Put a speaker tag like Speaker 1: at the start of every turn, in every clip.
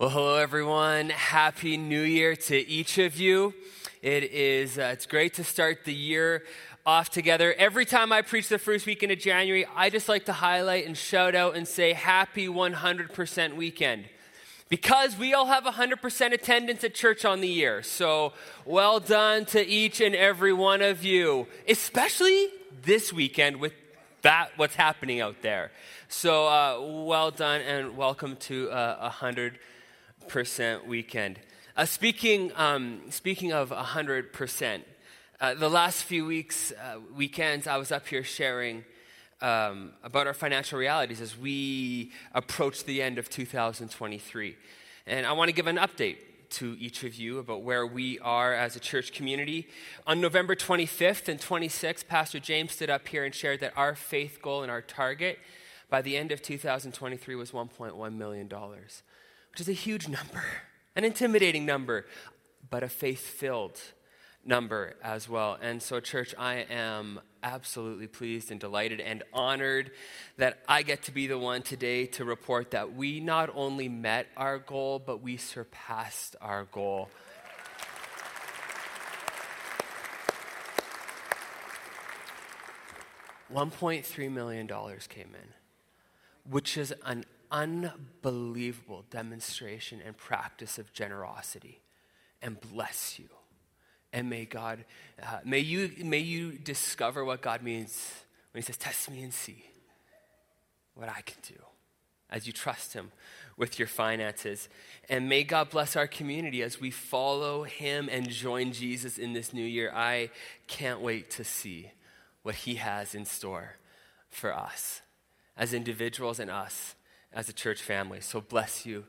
Speaker 1: Well, hello everyone. Happy New Year to each of you. It is uh, it's great to start the year off together. Every time I preach the first weekend of January, I just like to highlight and shout out and say happy 100% weekend. Because we all have 100% attendance at church on the year. So, well done to each and every one of you, especially this weekend with that what's happening out there. So, uh, well done and welcome to uh, a uh, 100 percent weekend. Uh, speaking, um, speaking of 100%, uh, the last few weeks, uh, weekends, I was up here sharing um, about our financial realities as we approach the end of 2023. And I want to give an update to each of you about where we are as a church community. On November 25th and 26th, Pastor James stood up here and shared that our faith goal and our target by the end of 2023 was $1.1 million which is a huge number, an intimidating number, but a faith filled number as well. And so, church, I am absolutely pleased and delighted and honored that I get to be the one today to report that we not only met our goal, but we surpassed our goal. $1.3 million came in, which is an unbelievable demonstration and practice of generosity. And bless you. And may God, uh, may, you, may you discover what God means when He says, Test me and see what I can do as you trust Him with your finances. And may God bless our community as we follow Him and join Jesus in this new year. I can't wait to see what He has in store for us as individuals and us as a church family. So bless you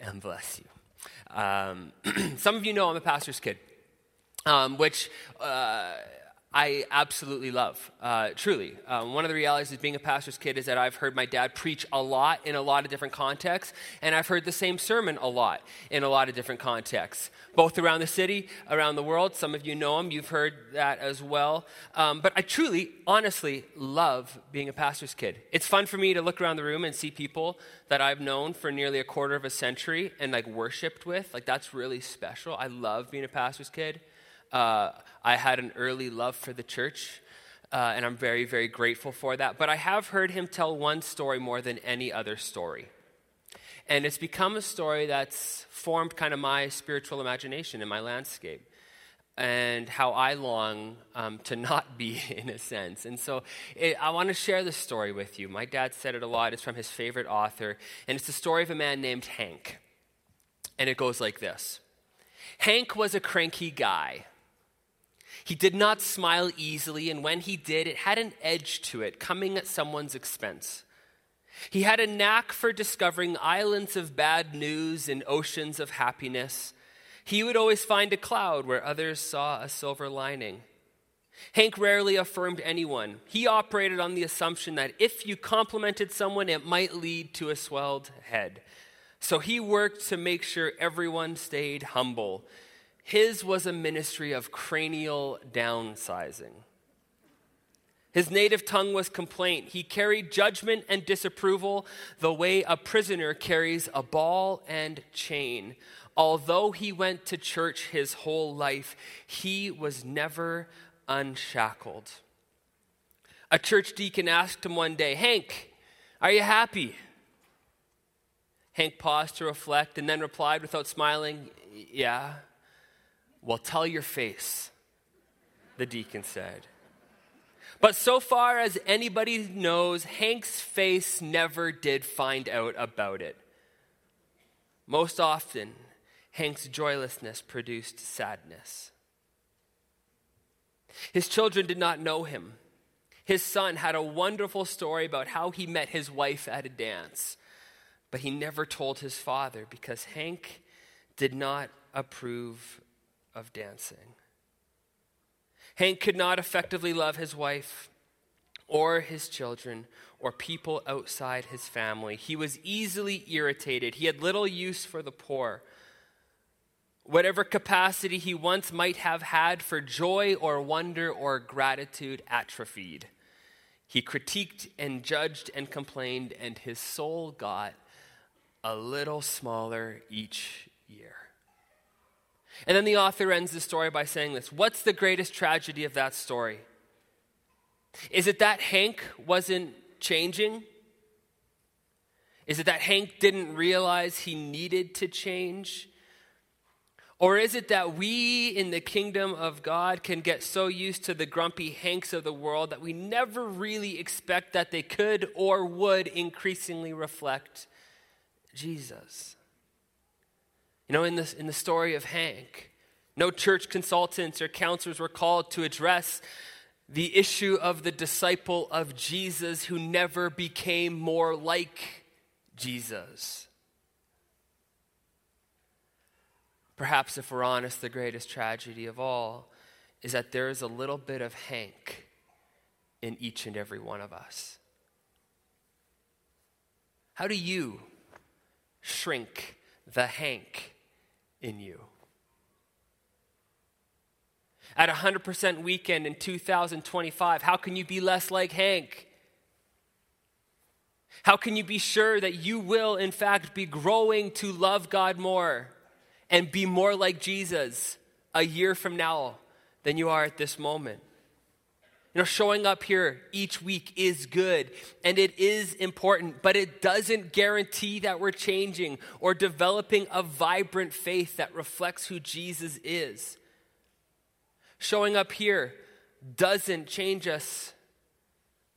Speaker 1: and bless you. Um, some of you know I'm a pastor's kid, um, which uh, I absolutely love, uh, truly. Um, one of the realities of being a pastor's kid is that I've heard my dad preach a lot in a lot of different contexts, and I've heard the same sermon a lot in a lot of different contexts, both around the city, around the world. Some of you know him, you've heard that as well. Um, but I truly, honestly love being a pastor's kid. It's fun for me to look around the room and see people that I've known for nearly a quarter of a century and like worshiped with. Like, that's really special. I love being a pastor's kid. Uh, I had an early love for the church, uh, and I'm very, very grateful for that. But I have heard him tell one story more than any other story. And it's become a story that's formed kind of my spiritual imagination and my landscape and how I long um, to not be, in a sense. And so it, I want to share this story with you. My dad said it a lot. It's from his favorite author, and it's the story of a man named Hank. And it goes like this Hank was a cranky guy. He did not smile easily, and when he did, it had an edge to it, coming at someone's expense. He had a knack for discovering islands of bad news and oceans of happiness. He would always find a cloud where others saw a silver lining. Hank rarely affirmed anyone. He operated on the assumption that if you complimented someone, it might lead to a swelled head. So he worked to make sure everyone stayed humble his was a ministry of cranial downsizing. His native tongue was complaint. He carried judgment and disapproval the way a prisoner carries a ball and chain. Although he went to church his whole life, he was never unshackled. A church deacon asked him one day, Hank, are you happy? Hank paused to reflect and then replied without smiling, Yeah. Well, tell your face, the deacon said. But so far as anybody knows, Hank's face never did find out about it. Most often, Hank's joylessness produced sadness. His children did not know him. His son had a wonderful story about how he met his wife at a dance, but he never told his father because Hank did not approve of dancing. Hank could not effectively love his wife or his children or people outside his family. He was easily irritated. He had little use for the poor. Whatever capacity he once might have had for joy or wonder or gratitude atrophied. He critiqued and judged and complained, and his soul got a little smaller each year. And then the author ends the story by saying this What's the greatest tragedy of that story? Is it that Hank wasn't changing? Is it that Hank didn't realize he needed to change? Or is it that we in the kingdom of God can get so used to the grumpy Hanks of the world that we never really expect that they could or would increasingly reflect Jesus? You know, in, this, in the story of Hank, no church consultants or counselors were called to address the issue of the disciple of Jesus who never became more like Jesus. Perhaps, if we're honest, the greatest tragedy of all is that there is a little bit of Hank in each and every one of us. How do you shrink the Hank in you? At 100% weekend in 2025, how can you be less like Hank? How can you be sure that you will, in fact, be growing to love God more? and be more like Jesus a year from now than you are at this moment. You know, showing up here each week is good and it is important, but it doesn't guarantee that we're changing or developing a vibrant faith that reflects who Jesus is. Showing up here doesn't change us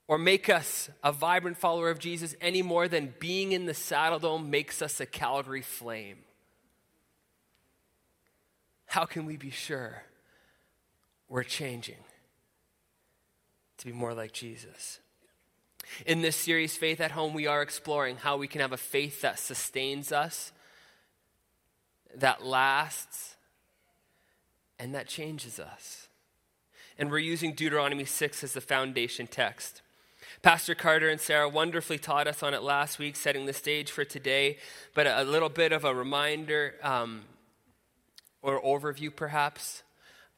Speaker 1: or make us a vibrant follower of Jesus any more than being in the Saddledome makes us a Calgary flame how can we be sure we're changing to be more like Jesus? In this series, Faith at Home, we are exploring how we can have a faith that sustains us, that lasts, and that changes us. And we're using Deuteronomy 6 as the foundation text. Pastor Carter and Sarah wonderfully taught us on it last week, setting the stage for today. But a little bit of a reminder um, or overview, perhaps.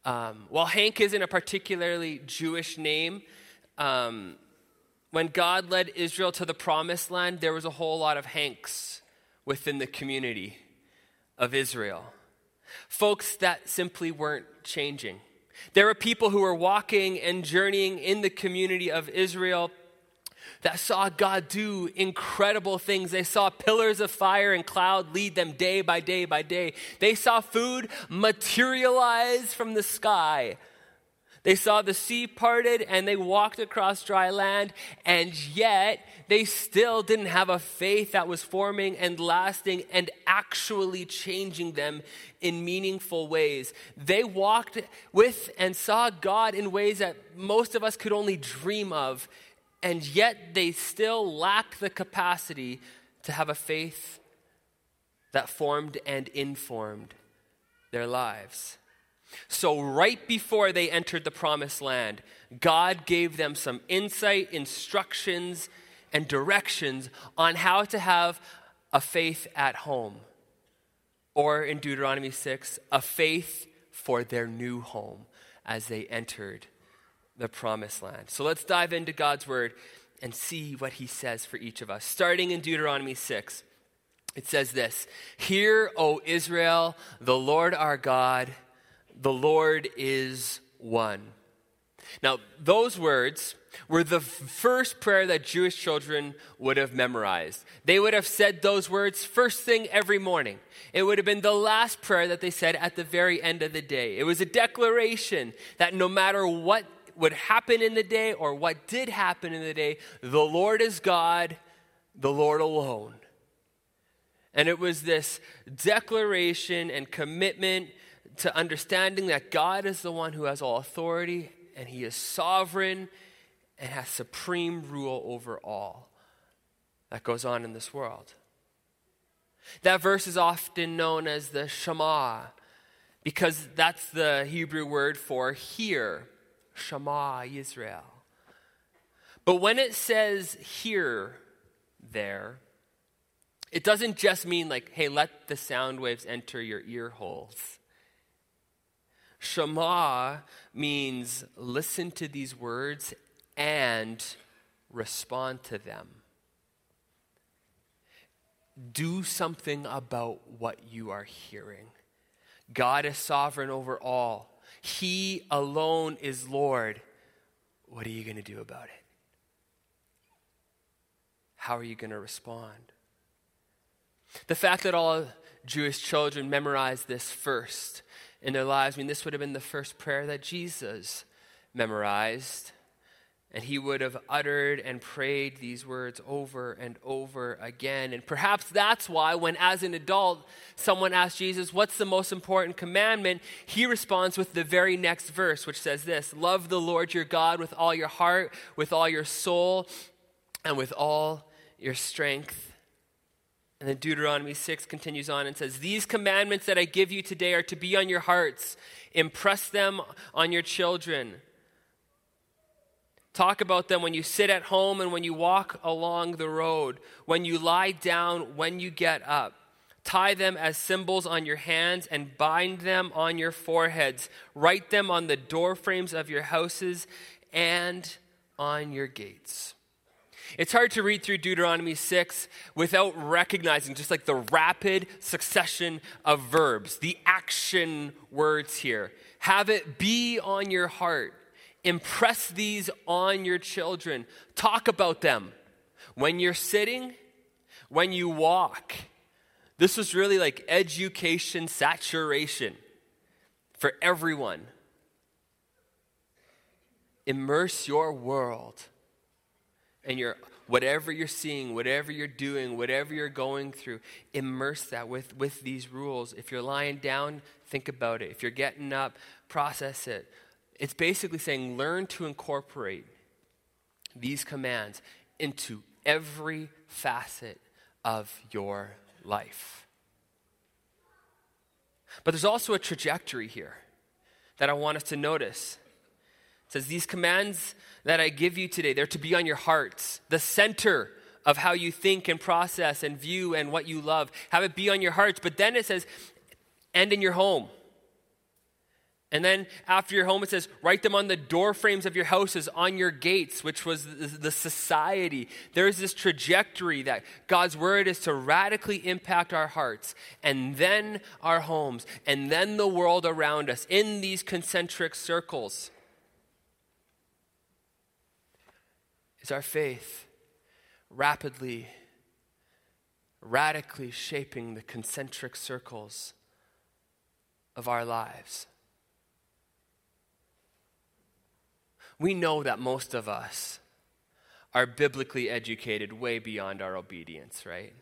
Speaker 1: Um, while Hank isn't a particularly Jewish name, um, when God led Israel to the promised land, there was a whole lot of Hanks within the community of Israel. Folks that simply weren't changing. There were people who were walking and journeying in the community of Israel that saw God do incredible things. They saw pillars of fire and cloud lead them day by day by day. They saw food materialize from the sky. They saw the sea parted and they walked across dry land, and yet they still didn't have a faith that was forming and lasting and actually changing them in meaningful ways. They walked with and saw God in ways that most of us could only dream of and yet they still lack the capacity to have a faith that formed and informed their lives. So, right before they entered the promised land, God gave them some insight, instructions, and directions on how to have a faith at home. Or in Deuteronomy 6, a faith for their new home as they entered the promised land. So let's dive into God's word and see what he says for each of us. Starting in Deuteronomy 6, it says this Hear, O Israel, the Lord our God, the Lord is one. Now, those words were the first prayer that Jewish children would have memorized. They would have said those words first thing every morning. It would have been the last prayer that they said at the very end of the day. It was a declaration that no matter what would happen in the day or what did happen in the day, the Lord is God, the Lord alone. And it was this declaration and commitment to understanding that God is the one who has all authority and he is sovereign and has supreme rule over all that goes on in this world. That verse is often known as the Shema because that's the Hebrew word for hear. Shema Israel. But when it says hear there, it doesn't just mean like, hey, let the sound waves enter your ear holes. Shema means listen to these words and respond to them. do something about what you are hearing. God is sovereign over all, He alone is Lord. What are you going to do about it? How are you going to respond? The fact that all Jewish children memorized this first in their lives, I mean, this would have been the first prayer that Jesus memorized. And he would have uttered and prayed these words over and over again. And perhaps that's why, when as an adult, someone asks Jesus, What's the most important commandment? he responds with the very next verse, which says this Love the Lord your God with all your heart, with all your soul, and with all your strength. And then Deuteronomy 6 continues on and says, These commandments that I give you today are to be on your hearts, impress them on your children Talk about them when you sit at home and when you walk along the road, when you lie down, when you get up. Tie them as symbols on your hands and bind them on your foreheads. Write them on the doorframes of your houses and on your gates. It's hard to read through Deuteronomy 6 without recognizing just like the rapid succession of verbs, the action words here. Have it be on your heart. Impress these on your children. Talk about them when you're sitting, when you walk. This was really like education saturation for everyone. Immerse your world and your whatever you're seeing, whatever you're doing, whatever you're going through, immerse that with, with these rules. If you're lying down, think about it. If you're getting up, process it. It's basically saying learn to incorporate these commands into every facet of your life. But there's also a trajectory here that I want us to notice. It says, These commands that I give you today, they're to be on your hearts, the center of how you think and process and view and what you love. Have it be on your hearts. But then it says, and in your home. And then after your home, it says, write them on the door frames of your houses, on your gates, which was the society. There's this trajectory that God's word is to radically impact our hearts, and then our homes, and then the world around us in these concentric circles. Is our faith rapidly, radically shaping the concentric circles of our lives? We know that most of us are biblically educated way beyond our obedience, right?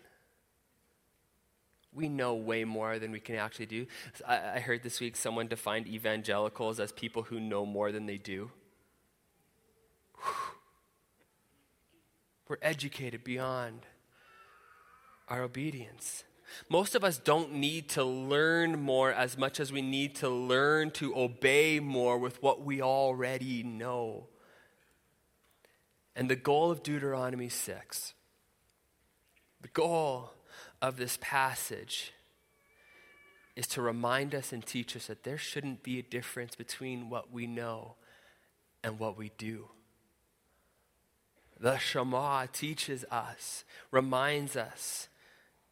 Speaker 1: We know way more than we can actually do. I, heard this week someone defined evangelicals as people who know more than they do. We're educated beyond our obedience. Most of us don't need to learn more as much as we need to learn to obey more with what we already know. And the goal of Deuteronomy 6, the goal of this passage is to remind us and teach us that there shouldn't be a difference between what we know and what we do. The Shema teaches us, reminds us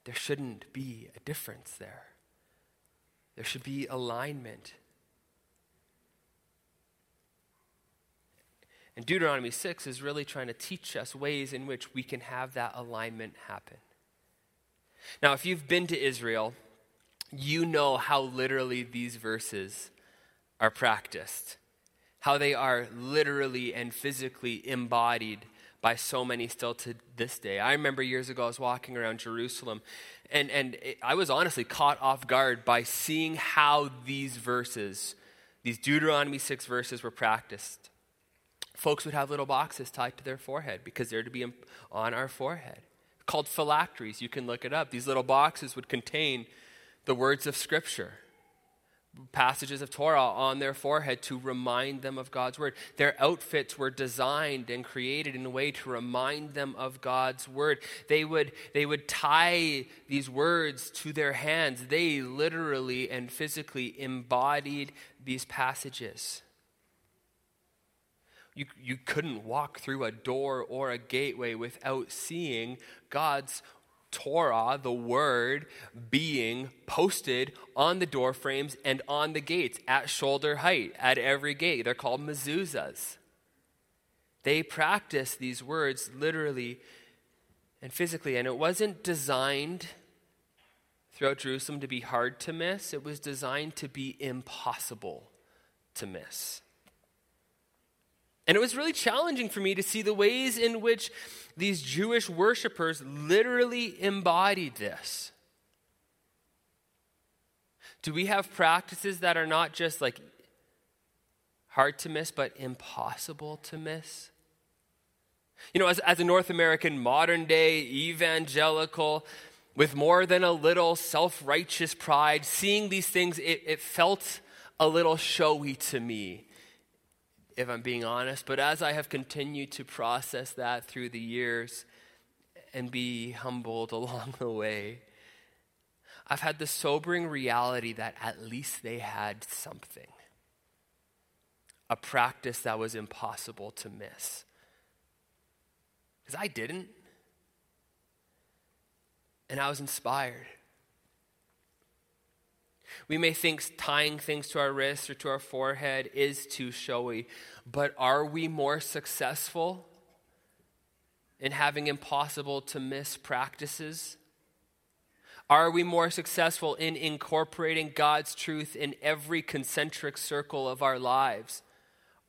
Speaker 1: there shouldn't be a difference there. There should be alignment. And Deuteronomy 6 is really trying to teach us ways in which we can have that alignment happen. Now, if you've been to Israel, you know how literally these verses are practiced, how they are literally and physically embodied by so many still to this day. I remember years ago I was walking around Jerusalem and, and it, I was honestly caught off guard by seeing how these verses, these Deuteronomy 6 verses, were practiced. Folks would have little boxes tied to their forehead because they're to be on our forehead, called phylacteries. You can look it up. These little boxes would contain the words of Scripture passages of Torah on their forehead to remind them of God's word. Their outfits were designed and created in a way to remind them of God's word. They would, they would tie these words to their hands. They literally and physically embodied these passages. You, you couldn't walk through a door or a gateway without seeing God's Torah, the word, being posted on the door frames and on the gates at shoulder height at every gate. They're called mezuzahs. They practice these words literally and physically, and it wasn't designed throughout Jerusalem to be hard to miss, it was designed to be impossible to miss. And it was really challenging for me to see the ways in which these Jewish worshippers literally embodied this. Do we have practices that are not just like hard to miss, but impossible to miss? You know, as, as a North American modern day evangelical, with more than a little self righteous pride, seeing these things, it, it felt a little showy to me if I'm being honest. But as I have continued to process that through the years and be humbled along the way, I've had the sobering reality that at least they had something a practice that was impossible to miss. Because I didn't. And I was inspired. We may think tying things to our wrists or to our forehead is too showy, but are we more successful in having impossible to miss practices? Are we more successful in incorporating God's truth in every concentric circle of our lives?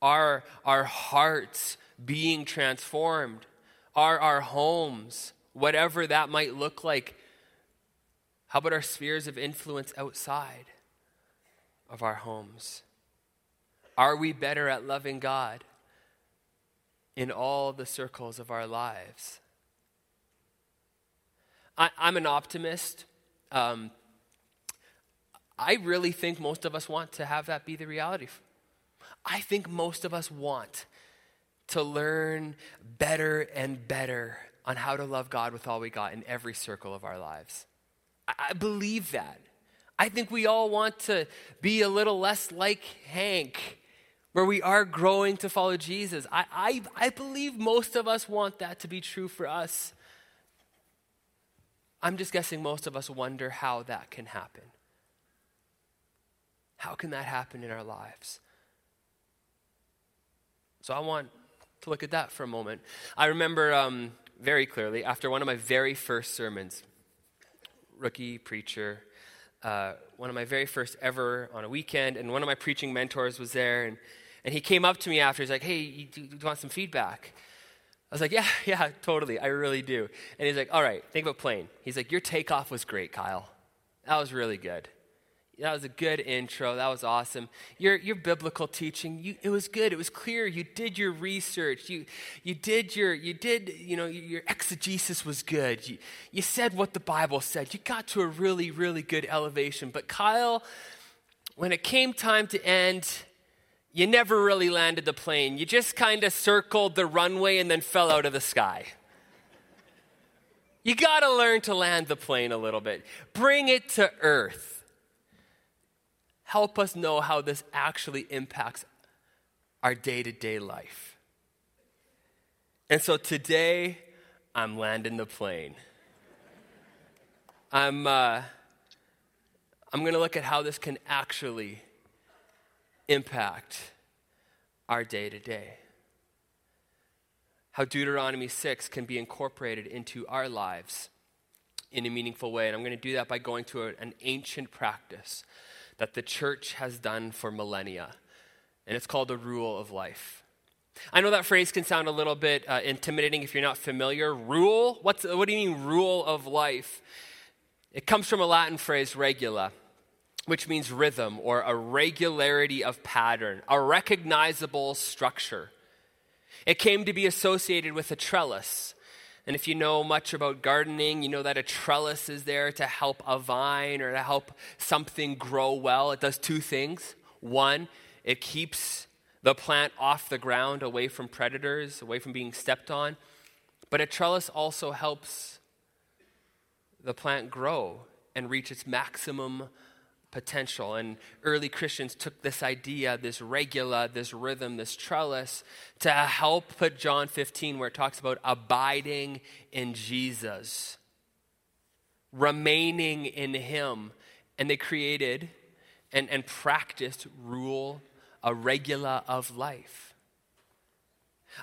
Speaker 1: Are our hearts being transformed? Are our homes, whatever that might look like, how about our spheres of influence outside of our homes? Are we better at loving God in all the circles of our lives? I, am an optimist. Um, I really think most of us want to have that be the reality. I think most of us want to learn better and better on how to love God with all we got in every circle of our lives. I believe that. I think we all want to be a little less like Hank, where we are growing to follow Jesus. I, I, I believe most of us want that to be true for us. I'm just guessing most of us wonder how that can happen. How can that happen in our lives? So I want to look at that for a moment. I remember um, very clearly after one of my very first sermons rookie preacher. Uh, one of my very first ever on a weekend, and one of my preaching mentors was there, and, and he came up to me after. He's like, "Hey, you, do you want some feedback?" I was like, "Yeah, yeah, totally, I really do." And he's like, "All right, think about plane." He's like, "Your takeoff was great, Kyle. That was really good." That was a good intro. That was awesome. Your, your biblical teaching, you, it was good. It was clear. You did your research. You, you did your, you did, you know, your exegesis was good. You, you said what the Bible said. You got to a really, really good elevation. But Kyle, when it came time to end, you never really landed the plane. You just kind of circled the runway and then fell out of the sky. You got to learn to land the plane a little bit. Bring it to earth help us know how this actually impacts our day to day life. And so today, I'm landing the plane. I'm, uh, I'm going to look at how this can actually impact our day to day. How Deuteronomy 6 can be incorporated into our lives in a meaningful way. And I'm going to do that by going to an ancient practice that the church has done for millennia, and it's called the rule of life. I know that phrase can sound a little bit uh, intimidating if you're not familiar. Rule? What's, what do you mean, rule of life? It comes from a Latin phrase, regula, which means rhythm or a regularity of pattern, a recognizable structure. It came to be associated with a trellis, and if you know much about gardening, you know that a trellis is there to help a vine or to help something grow well. It does two things. One, it keeps the plant off the ground, away from predators, away from being stepped on. But a trellis also helps the plant grow and reach its maximum potential. And early Christians took this idea, this regula, this rhythm, this trellis, to help put John 15, where it talks about abiding in Jesus remaining in Him. And they created and, and practiced rule, a regula of life.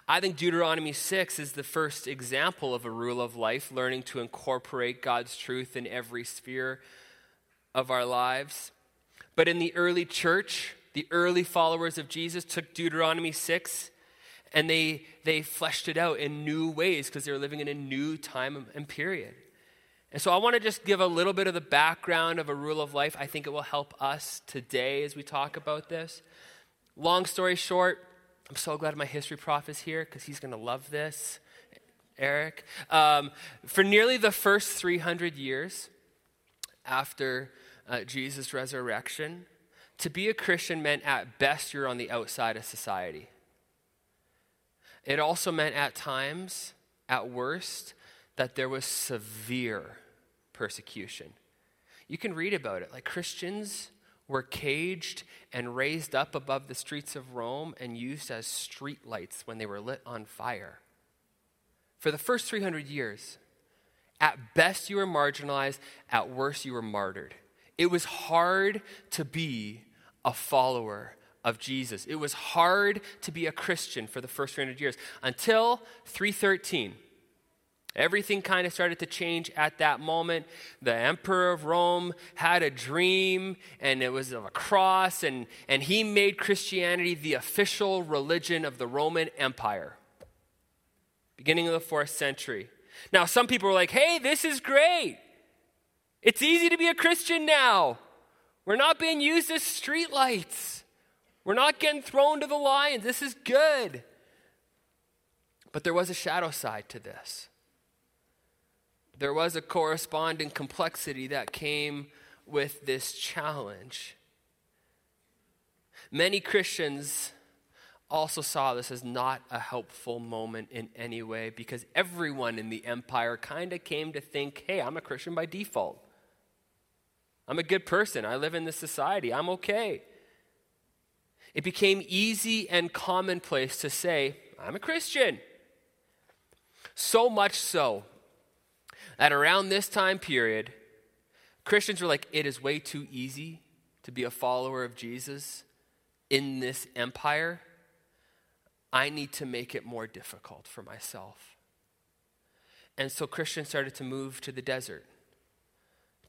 Speaker 1: I think Deuteronomy 6 is the first example of a rule of life, learning to incorporate God's truth in every sphere of our lives. But in the early church, the early followers of Jesus took Deuteronomy 6 and they, they fleshed it out in new ways because they were living in a new time and period. And so I want to just give a little bit of the background of a rule of life. I think it will help us today as we talk about this. Long story short, I'm so glad my history prof is here because he's going to love this. Eric. Um, for nearly the first 300 years after uh, Jesus' resurrection, to be a Christian meant at best you're on the outside of society. It also meant at times, at worst, that there was severe persecution. You can read about it. Like Christians were caged and raised up above the streets of Rome and used as street lights when they were lit on fire. For the first 300 years, at best you were marginalized, at worst you were martyred. It was hard to be a follower of Jesus. It was hard to be a Christian for the first 300 years until 313. Everything kind of started to change at that moment. The emperor of Rome had a dream, and it was of a cross, and, and he made Christianity the official religion of the Roman Empire, beginning of the fourth century. Now, some people were like, hey, this is great. It's easy to be a Christian now. We're not being used as streetlights. We're not getting thrown to the lions. This is good. But there was a shadow side to this there was a corresponding complexity that came with this challenge. Many Christians also saw this as not a helpful moment in any way because everyone in the empire kind of came to think, hey, I'm a Christian by default. I'm a good person. I live in this society. I'm okay. It became easy and commonplace to say, I'm a Christian. So much so that around this time period, Christians were like, it is way too easy to be a follower of Jesus in this empire. I need to make it more difficult for myself. And so Christians started to move to the desert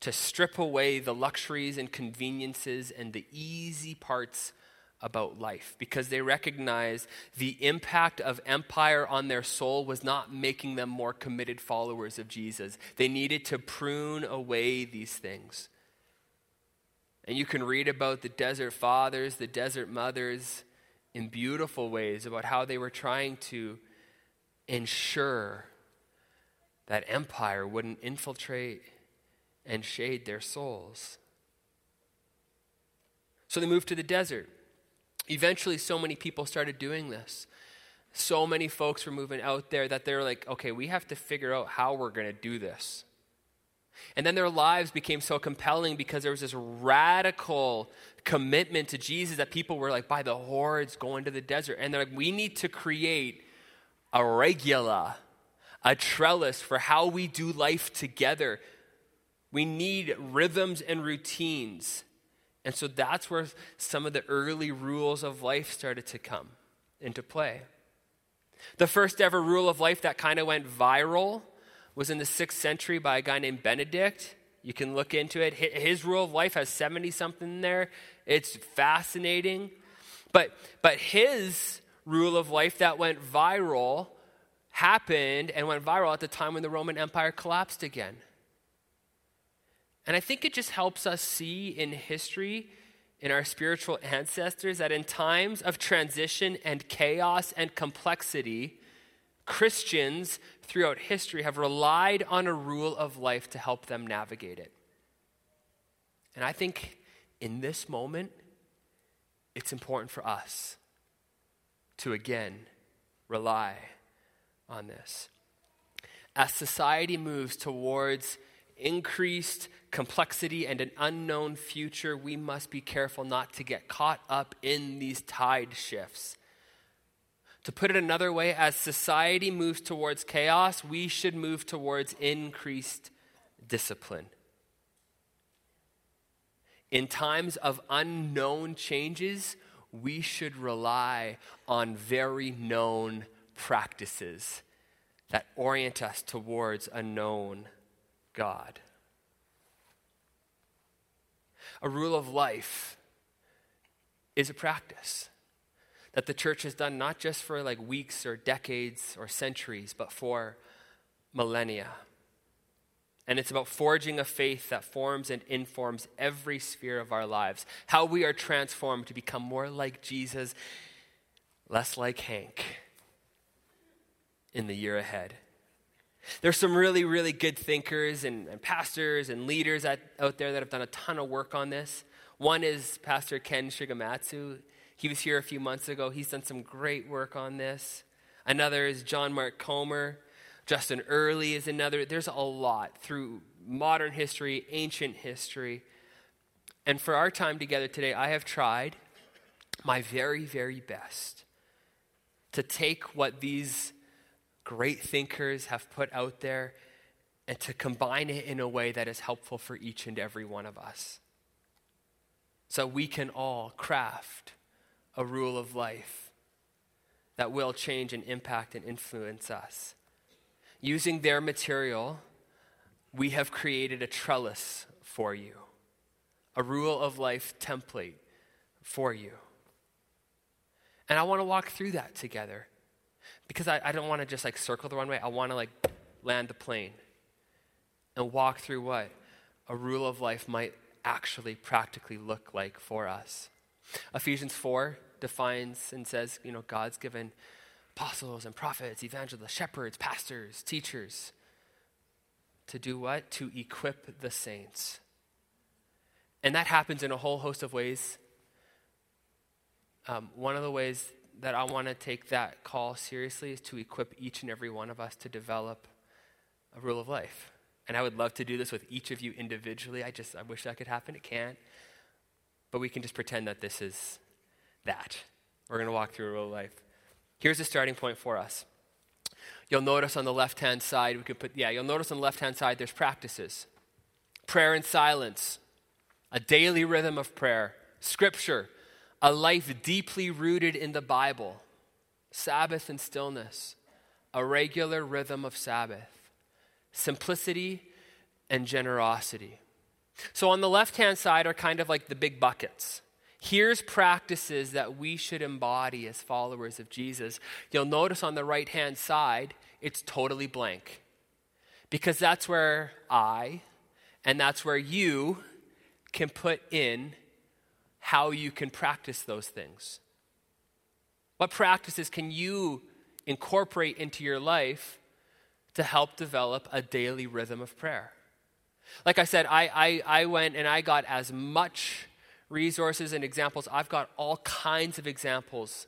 Speaker 1: to strip away the luxuries and conveniences and the easy parts about life because they recognized the impact of empire on their soul was not making them more committed followers of Jesus. They needed to prune away these things. And you can read about the desert fathers, the desert mothers in beautiful ways about how they were trying to ensure that empire wouldn't infiltrate and shade their souls. So they moved to the desert. Eventually, so many people started doing this. So many folks were moving out there that they're like, okay, we have to figure out how we're going to do this. And then their lives became so compelling because there was this radical commitment to Jesus that people were like by the hordes going to the desert. And they're like, we need to create a regula, a trellis for how we do life together. We need rhythms and routines. And so that's where some of the early rules of life started to come into play. The first ever rule of life that kind of went viral was in the sixth century by a guy named Benedict. You can look into it. His rule of life has 70 something in there. It's fascinating. But, but his rule of life that went viral happened and went viral at the time when the Roman Empire collapsed again. And I think it just helps us see in history, in our spiritual ancestors, that in times of transition and chaos and complexity, Christians throughout history have relied on a rule of life to help them navigate it. And I think in this moment, it's important for us to again rely on this. As society moves towards increased complexity and an unknown future, we must be careful not to get caught up in these tide shifts. To put it another way, as society moves towards chaos, we should move towards increased discipline. In times of unknown changes, we should rely on very known practices that orient us towards a known God. A rule of life is a practice that the church has done not just for like weeks or decades or centuries, but for millennia. And it's about forging a faith that forms and informs every sphere of our lives. How we are transformed to become more like Jesus, less like Hank in the year ahead. There's some really, really good thinkers and, and pastors and leaders at, out there that have done a ton of work on this. One is Pastor Ken Shigematsu. He was here a few months ago. He's done some great work on this. Another is John Mark Comer. Justin Earley is another. There's a lot through modern history, ancient history. And for our time together today, I have tried my very, very best to take what these great thinkers have put out there and to combine it in a way that is helpful for each and every one of us. So we can all craft a rule of life that will change and impact and influence us. Using their material, we have created a trellis for you, a rule of life template for you. And I want to walk through that together because I, I don't want to just like circle the runway. I want to like land the plane and walk through what a rule of life might actually practically look like for us. Ephesians 4 defines and says, you know, God's given apostles and prophets, evangelists, shepherds, pastors, teachers to do what? To equip the saints. And that happens in a whole host of ways. Um, one of the ways that I want to take that call seriously is to equip each and every one of us to develop a rule of life. And I would love to do this with each of you individually. I just I wish that could happen. It can't. But we can just pretend that this is that. We're going to walk through a rule of life. Here's a starting point for us. You'll notice on the left hand side, we could put, yeah, you'll notice on the left hand side there's practices prayer and silence, a daily rhythm of prayer, scripture, a life deeply rooted in the Bible, Sabbath and stillness, a regular rhythm of Sabbath, simplicity and generosity. So on the left hand side are kind of like the big buckets. Here's practices that we should embody as followers of Jesus. You'll notice on the right hand side, it's totally blank. Because that's where I and that's where you can put in how you can practice those things. What practices can you incorporate into your life to help develop a daily rhythm of prayer? Like I said, I, I, I went and I got as much resources and examples. I've got all kinds of examples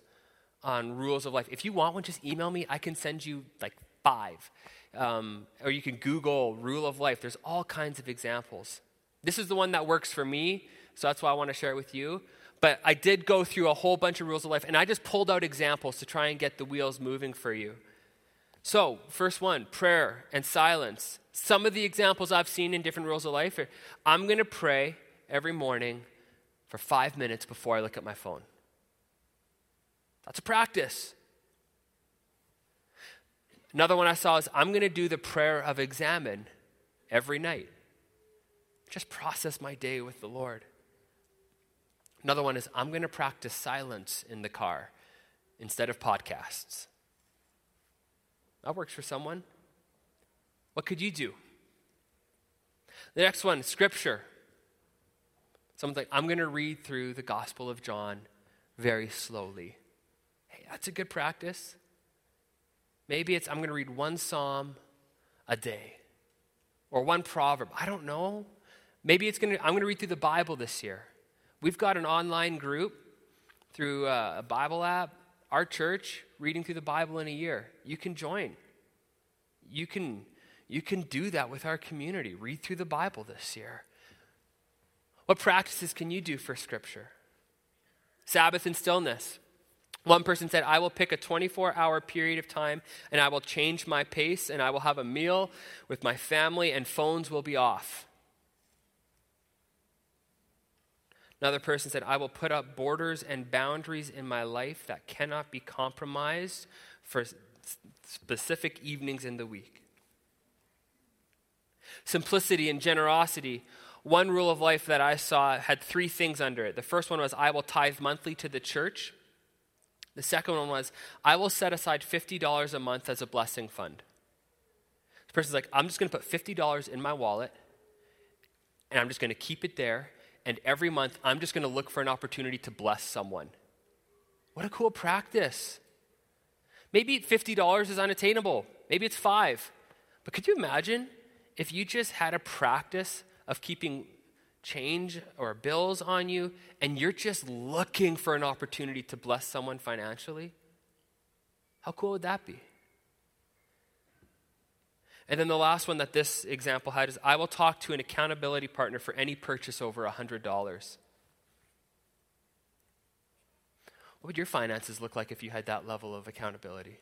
Speaker 1: on rules of life. If you want one, just email me. I can send you like five. Um, or you can Google rule of life. There's all kinds of examples. This is the one that works for me, so that's why I want to share it with you. But I did go through a whole bunch of rules of life, and I just pulled out examples to try and get the wheels moving for you. So, first one prayer and silence. Some of the examples I've seen in different rules of life are I'm going to pray every morning for five minutes before I look at my phone. That's a practice. Another one I saw is I'm going to do the prayer of examine every night. Just process my day with the Lord. Another one is I'm going to practice silence in the car instead of podcasts. That works for someone. What could you do? The next one, scripture. Someone's like, I'm going to read through the Gospel of John very slowly. Hey, that's a good practice. Maybe it's, I'm going to read one psalm a day or one proverb. I don't know. Maybe it's going to, I'm going to read through the Bible this year. We've got an online group through uh, a Bible app, our church, reading through the Bible in a year. You can join. You can, you can do that with our community. Read through the Bible this year. What practices can you do for Scripture? Sabbath and stillness. One person said, I will pick a 24 hour period of time and I will change my pace and I will have a meal with my family and phones will be off. Another person said, I will put up borders and boundaries in my life that cannot be compromised for specific evenings in the week. Simplicity and generosity. One rule of life that I saw had three things under it. The first one was, I will tithe monthly to the church. The second one was, I will set aside $50 a month as a blessing fund. This person's like, I'm just going to put $50 in my wallet, and I'm just going to keep it there, and every month I'm just going to look for an opportunity to bless someone. What a cool practice. Maybe $50 is unattainable. Maybe it's five. But could you imagine if you just had a practice of keeping change or bills on you and you're just looking for an opportunity to bless someone financially, how cool would that be? And then the last one that this example had is I will talk to an accountability partner for any purchase over $100. What would your finances look like if you had that level of accountability?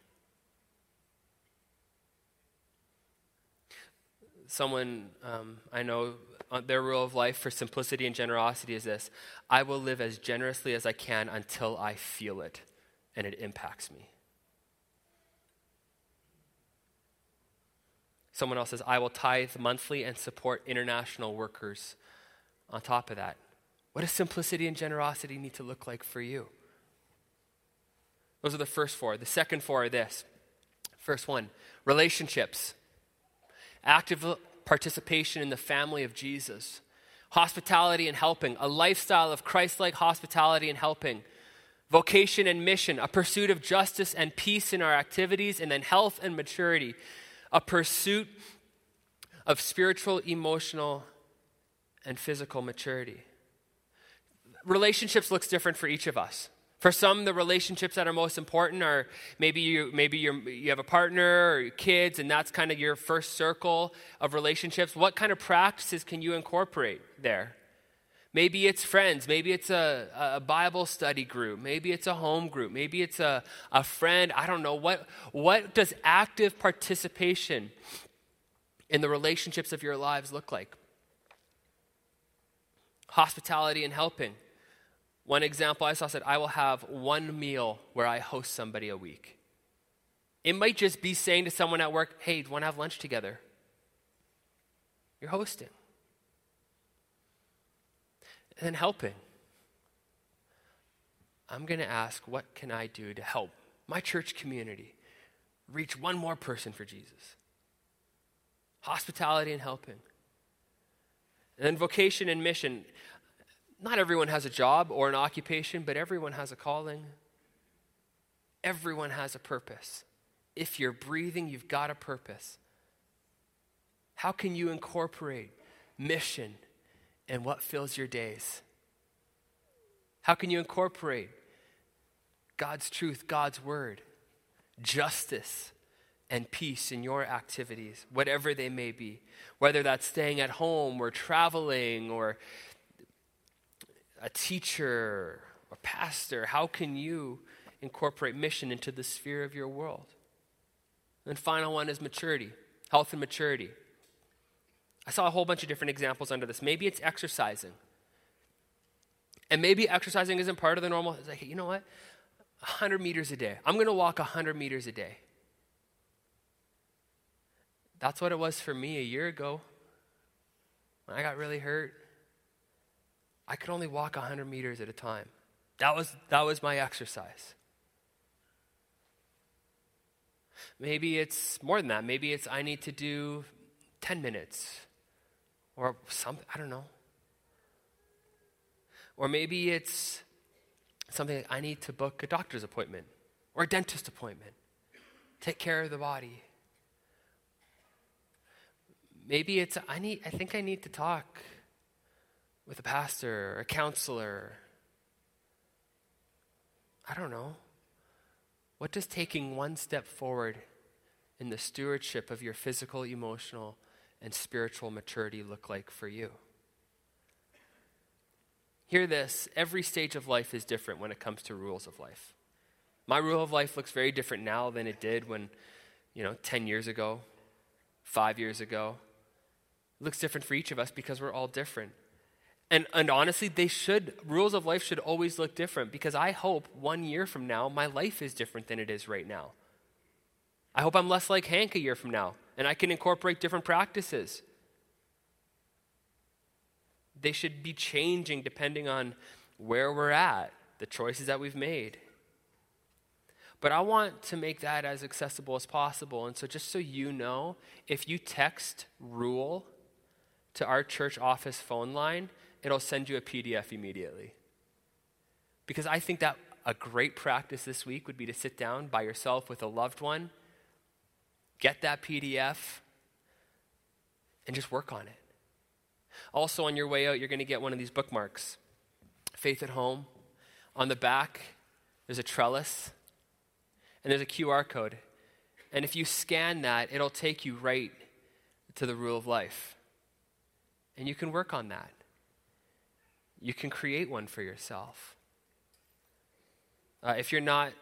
Speaker 1: Someone um, I know uh, their rule of life for simplicity and generosity is this I will live as generously as I can until I feel it and it impacts me. Someone else says, I will tithe monthly and support international workers on top of that. What does simplicity and generosity need to look like for you? Those are the first four. The second four are this. First one relationships. Active participation in the family of Jesus, hospitality and helping, a lifestyle of Christ like hospitality and helping, vocation and mission, a pursuit of justice and peace in our activities, and then health and maturity, a pursuit of spiritual, emotional, and physical maturity. Relationships looks different for each of us. For some, the relationships that are most important are maybe you maybe you you have a partner or kids, and that's kind of your first circle of relationships. What kind of practices can you incorporate there? Maybe it's friends. Maybe it's a, a Bible study group. Maybe it's a home group. Maybe it's a, a friend. I don't know. What, what does active participation in the relationships of your lives look like? Hospitality and helping. One example I saw said, I will have one meal where I host somebody a week. It might just be saying to someone at work, hey, do you want to have lunch together? You're hosting. And then helping. I'm going to ask, what can I do to help my church community reach one more person for Jesus? Hospitality and helping. And then vocation and mission not everyone has a job or an occupation, but everyone has a calling. Everyone has a purpose. If you're breathing, you've got a purpose. How can you incorporate mission and what fills your days? How can you incorporate God's truth, God's word, justice, and peace in your activities, whatever they may be? Whether that's staying at home or traveling or a teacher or pastor, how can you incorporate mission into the sphere of your world? And final one is maturity, health and maturity. I saw a whole bunch of different examples under this. Maybe it's exercising. And maybe exercising isn't part of the normal. It's like, you know what? 100 meters a day. I'm going to walk 100 meters a day. That's what it was for me a year ago when I got really hurt. I could only walk 100 meters at a time. That was, that was my exercise. Maybe it's more than that. Maybe it's I need to do 10 minutes or something, I don't know. Or maybe it's something like I need to book a doctor's appointment or a dentist appointment, take care of the body. Maybe it's I need I think I need to talk with a pastor or a counselor. I don't know. What does taking one step forward in the stewardship of your physical, emotional, and spiritual maturity look like for you? Hear this every stage of life is different when it comes to rules of life. My rule of life looks very different now than it did when, you know, 10 years ago, five years ago. It looks different for each of us because we're all different. And, and honestly, they should, rules of life should always look different because I hope one year from now, my life is different than it is right now. I hope I'm less like Hank a year from now and I can incorporate different practices. They should be changing depending on where we're at, the choices that we've made. But I want to make that as accessible as possible. And so, just so you know, if you text rule to our church office phone line, it'll send you a PDF immediately. Because I think that a great practice this week would be to sit down by yourself with a loved one, get that PDF, and just work on it. Also, on your way out, you're going to get one of these bookmarks Faith at Home. On the back, there's a trellis, and there's a QR code. And if you scan that, it'll take you right to the rule of life. And you can work on that. You can create one for yourself. Uh, if you're not